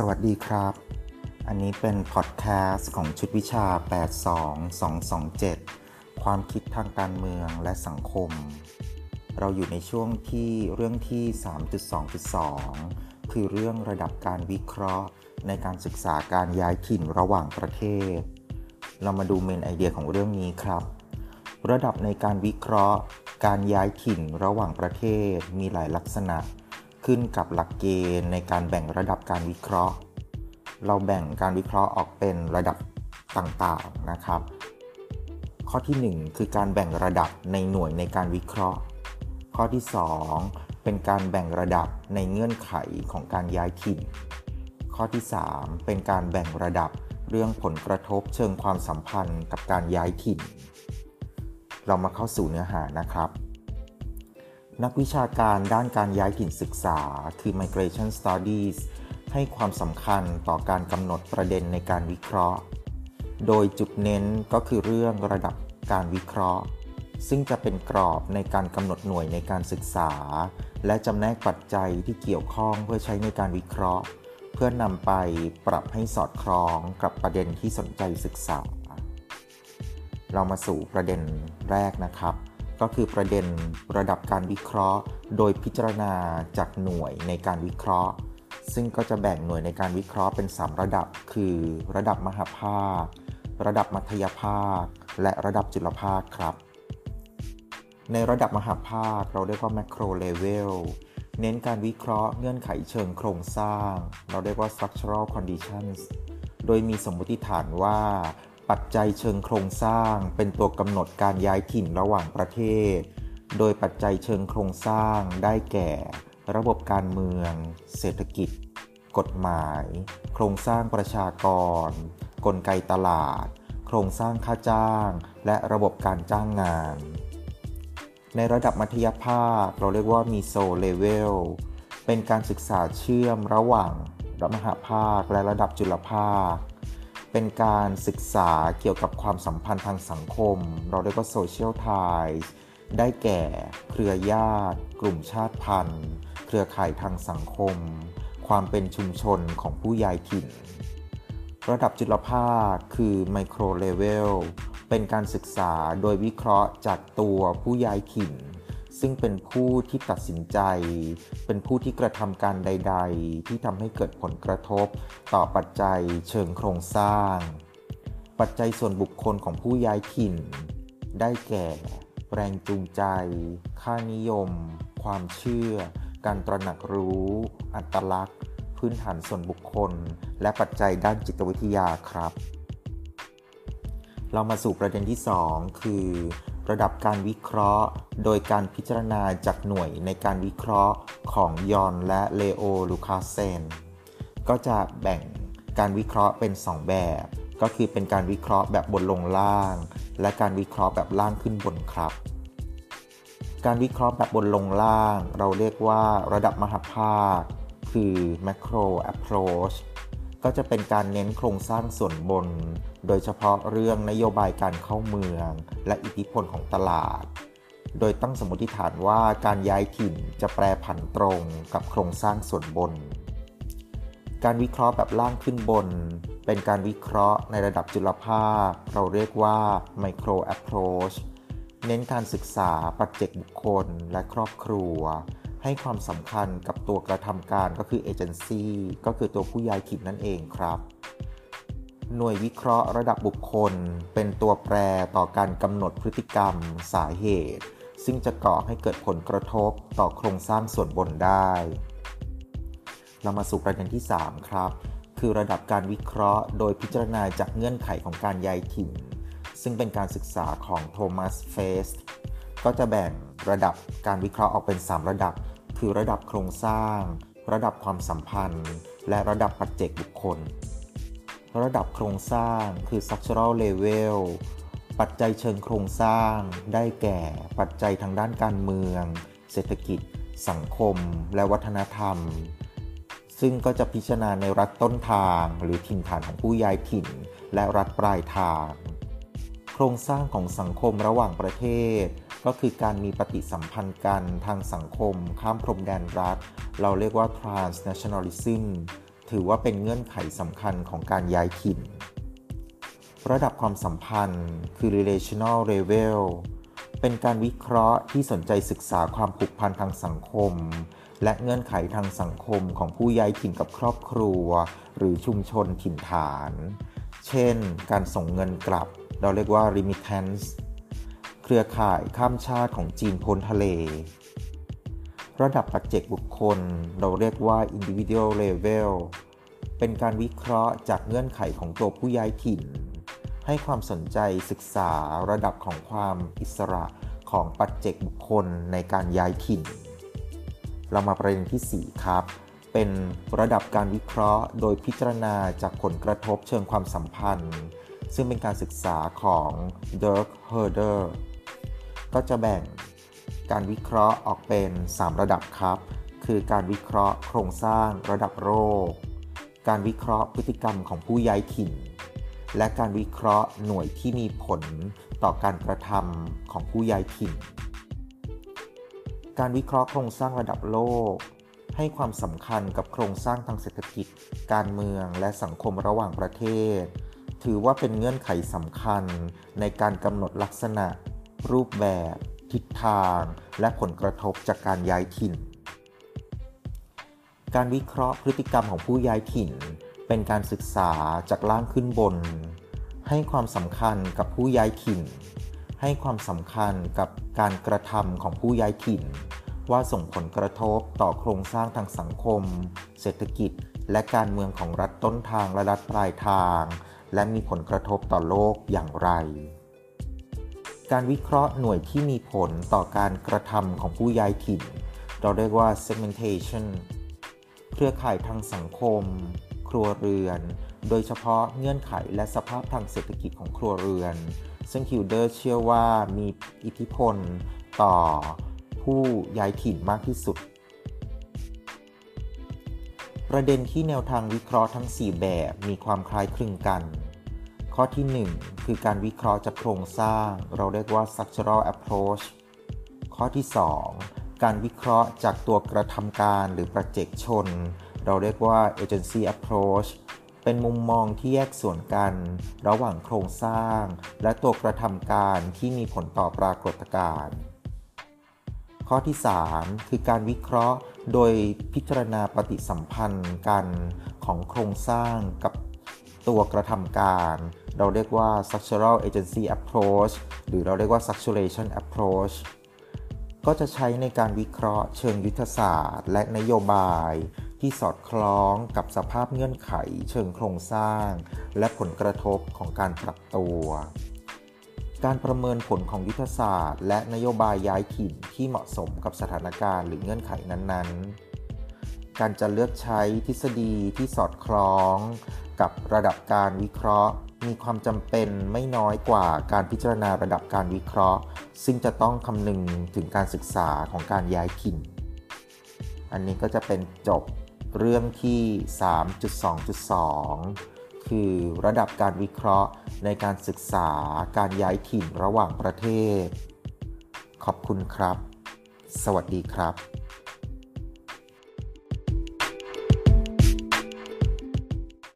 สวัสดีครับ อันนี้เป็นพอดแคสต์ของชุดวิชา 82227 ความคิดทางการเมืองและสังคม เราอยู่ในช่วงที่เรื่องที่ 3.2.2 คือเรื่องระดับการวิเคราะห์ในการศึกษาการย้ายถิ่นระหว่างประเทศ เรามาดูเมนไอเดียของเรื่องนี้ครับ ระดับในการวิเคราะห์ การย้ายถิ่นระหว่างประเทศมีหลายลักษณะ ขึ้นกับหลักเกณฑ์ในการแบ่งระดับการวิเคราะห์ เราแบ่งการวิเคราะห์ออกเป็นระดับต่างๆนะครับ ข้อที่ 1 คือการแบ่งระดับในหน่วยในการวิเคราะห์ ข้อที่ 2 เป็นการแบ่งระดับในเงื่อนไขของการย้ายถิ่น ข้อที่ 3 เป็นการแบ่งระดับเรื่องผลกระทบเชิงความสัมพันธ์กับการย้ายถิ่น เรามาเข้าสู่เนื้อหานะครับ นักวิชาการด้านการย้ายถิ่นศึกษา คือ Migration Studies ให้ความสำคัญต่อการกำหนดประเด็นในการวิเคราะห์ โดยจุดเน้นก็คือเรื่องระดับการวิเคราะห์ ซึ่งจะเป็นกรอบในการกำหนดหน่วยในการศึกษา และจำแนกปัจจัยที่เกี่ยวข้องเพื่อใช้ในการวิเคราะห์ เพื่อนำไปปรับให้สอดคล้องกับประเด็นที่สนใจศึกษา เรามาสู่ประเด็นแรกนะครับ ก็คือประเด็นระดับการวิเคราะห์ โดยพิจารณาจากหน่วยในการวิเคราะห์ ซึ่งก็จะแบ่งหน่วยในการวิเคราะห์เป็น 3 ระดับ คือ ระดับมหาภาค ระดับมัธยภาค และระดับจุลภาคครับ ในระดับมหาภาคเราเรียกว่า macro level เน้นการวิเคราะห์เงื่อนไขเชิงโครงสร้าง เราเรียกว่า structural conditions โดยมีสมมติฐานว่า ปัจจัยเชิงโครงสร้างเป็นตัวกำหนดการย้ายถิ่นระหว่างประเทศ โดยปัจจัยเชิงโครงสร้างได้แก่ ระบบการเมือง เศรษฐกิจ กฎหมาย โครงสร้างประชากร กลไกตลาด โครงสร้างค่าจ้าง และระบบการจ้างงาน ในระดับมัธยภาคเราเรียกว่ามีโซเลเวลเป็นการศึกษาเชื่อมระหว่างระมหาภาคและระดับจุลภาค เป็นการศึกษาเกี่ยวกับความสัมพันธ์ทางสังคม เราเรียกว่า social ties ได้แก่เครือญาติ กลุ่มชาติพันธุ์ เครือข่ายทางสังคม ความเป็นชุมชนของผู้ย้ายถิ่น ระดับจุลภาคคือ micro level เป็นการศึกษาโดยวิเคราะห์จากตัวผู้ย้ายถิ่น ซึ่งเป็นผู้ที่ตัดสินใจ เป็นผู้ที่กระทำการใด ๆ ที่ทำให้เกิดผลกระทบ ต่อปัจจัยเชิงโครงสร้าง ปัจจัยส่วนบุคคลของผู้ย้ายถิ่น ได้แก่ แรงจูงใจ ค่านิยม ความเชื่อ การตระหนักรู้ อัตลักษณ์ พื้นฐานส่วนบุคคล และปัจจัยด้านจิตวิทยาครับ เรามาสู่ประเด็นที่ 2 คือ ระดับการวิเคราะห์ โดยการพิจารณาจากหน่วยในการวิเคราะห์ของยอนและเลโอลูคาเซน ก็จะแบ่งการวิเคราะห์เป็น 2 แบบ ก็คือเป็นการวิเคราะห์แบบบนลงล่าง และการวิเคราะห์แบบล่างขึ้นบนครับ การวิเคราะห์แบบบนลงล่าง เราเรียกว่าระดับมหาภาค คือ macro approach ก็จะเป็นการเน้นโครงสร้างส่วนบน โดยเฉพาะเรื่องนโยบายการเข้าเมือง และอิทธิพลของตลาด โดยตั้งสมมติฐานว่าการย้ายถิ่นจะแปรผันตรงกับโครงสร้างส่วนบน การวิเคราะห์แบบล่างขึ้นบน เป็นการวิเคราะห์ในระดับจุลภาค เราเรียกว่า micro approach เน้นการศึกษาปัจเจกบุคคลและครอบครัว ให้ความสำคัญกับตัวกระทำการก็คือเอเจนซี่ก็คือตัวผู้ย้ายถิ่นนั่นเองครับหน่วยวิเคราะห์ระดับบุคคล เป็นตัวแปรต่อการกำหนดพฤติกรรม สาเหตุ ซึ่งจะก่อให้เกิดผลกระทบต่อโครงสร้างส่วนบนได้ เรามาสู่ประเด็นที่ 3 ครับ คือระดับการวิเคราะห์ โดยพิจารณาจากเงื่อนไขของการย้ายถิ่น ซึ่งเป็นการศึกษาของโทมัสเฟสก็จะแบ่งระดับการวิเคราะห์ออกเป็น 3 ระดับ คือระดับโครงสร้าง ระดับความสัมพันธ์ และระดับปัจเจกบุคคล ระดับโครงสร้างคือ structural level ปัจจัยเชิงโครงสร้าง ได้แก่ ปัจจัยทางด้านการเมือง เศรษฐกิจ สังคม และวัฒนธรรม ซึ่งก็จะพิจารณาในรัฐต้นทาง หรือถิ่นฐานของผู้ย้ายถิ่น และรัฐปลายทาง โครงสร้างของสังคมระหว่างประเทศ ก็คือการมีปฏิสัมพันธ์กันทางสังคม ข้ามพรมแดนรัฐ เราเรียกว่า transnationalism ถือว่าเป็นเงื่อนไขสำคัญของการย้ายถิ่น ระดับความสัมพันธ์คือ relational level เป็นการวิเคราะห์ที่สนใจศึกษาความผูกพันทางสังคม และเงื่อนไขทางสังคมของผู้ย้ายถิ่นกับครอบครัว หรือชุมชนถิ่นฐาน เช่น การส่งเงินกลับ เราเรียกว่า remittance เครือข่ายข้ามชาติของจีนพ้นทะเล ระดับปัจเจกบุคคลเราเรียกว่า individual level เป็นการวิเคราะห์จากเงื่อนไขของตัวผู้ย้ายถิ่น ให้ความสนใจศึกษาระดับของความอิสระของปัจเจกบุคคลในการย้ายถิ่น เรามาประเด็นที่ 4 ครับ เป็นระดับการวิเคราะห์ โดยพิจารณาจากผลกระทบเชิงความสัมพันธ์ ซึ่งเป็นการศึกษาของ Dirk Herder ก็จะแบ่งการวิเคราะห์ออกเป็น 3 ระดับครับ คือการวิเคราะห์โครงสร้างระดับโรค การวิเคราะห์พฤติกรรมของผู้ย้ายถิ่น และการวิเคราะห์หน่วยที่มีผลต่อการกระทำของผู้ย้ายถิ่น การวิเคราะห์โครงสร้างระดับโลก ให้ความสำคัญกับโครงสร้างทางเศรษฐกิจ การเมืองและสังคมระหว่างประเทศ ถือว่าเป็นเงื่อนไขสำคัญในการกำหนดลักษณะ รูปแบบ ทิศทาง และผลกระทบจากการย้ายถิ่น การวิเคราะห์พฤติกรรมของผู้ย้ายถิ่น เป็นการศึกษาจากล่างขึ้นบน ให้ความสำคัญกับผู้ย้ายถิ่น ให้ความสำคัญกับการกระทำของผู้ย้ายถิ่น ว่าส่งผลกระทบต่อโครงสร้างทางสังคม เศรษฐกิจ และการเมืองของรัฐต้นทางและรัฐปลายทาง และมีผลกระทบต่อโลกอย่างไร การวิเคราะห์หน่วยที่มีผลต่อการกระทำของผู้ย้ายถิ่น เราเรียกว่า segmentation เครือข่ายทางสังคม ครัวเรือน โดยเฉพาะเงื่อนไขและสภาพทางเศรษฐกิจของครัวเรือน ซึ่งคิวเดอร์เชื่อว่ามีอิทธิพลต่อผู้ย้ายถิ่นมากที่สุด ประเด็นที่แนวทางวิเคราะห์ทั้ง 4 แบบมีความคล้ายคลึงกัน ข้อที่ 1 คือการวิเคราะห์จากโครงสร้าง เราเรียกว่า structural approach ข้อที่ 2 การวิเคราะห์จากตัวกระทำการหรือประเจกชน เราเรียกว่า agency approach เป็นมุมมองที่แยกส่วนกัน ระหว่างโครงสร้าง และตัวกระทำการที่มีผลต่อปรากฏการณ์ข้อที่ 3 คือการวิเคราะห์โดยพิจารณาปฏิสัมพันธ์กันของโครงสร้างกับตัวกระทำการ เราเรียกว่า structural agency approach หรือเราเรียกว่า structuration approach ก็จะใช้ในการวิเคราะห์เชิงยุทธศาสตร์ และนโยบายที่สอดคล้องกับสภาพเงื่อนไขเชิงโครงสร้าง และผลกระทบของการปรับตัว การประเมินผลของยุทธศาสตร์ และนโยบายย้ายถิ่นที่เหมาะสมกับสถานการณ์หรือเงื่อนไขนั้นๆ การจะเลือกใช้ทฤษฎีที่สอดคล้อง กับระดับการวิเคราะห์ มีความจำเป็นไม่น้อยกว่าการพิจารณาระดับการวิเคราะห์ ซึ่งจะต้องคำนึงถึงการศึกษาของการย้ายถิ่น อันนี้ก็จะเป็นจบเรื่องที่ 3.2.2 คือระดับการวิเคราะห์ในการศึกษาการย้ายถิ่นระหว่างประเทศ ขอบคุณครับ สวัสดีครับ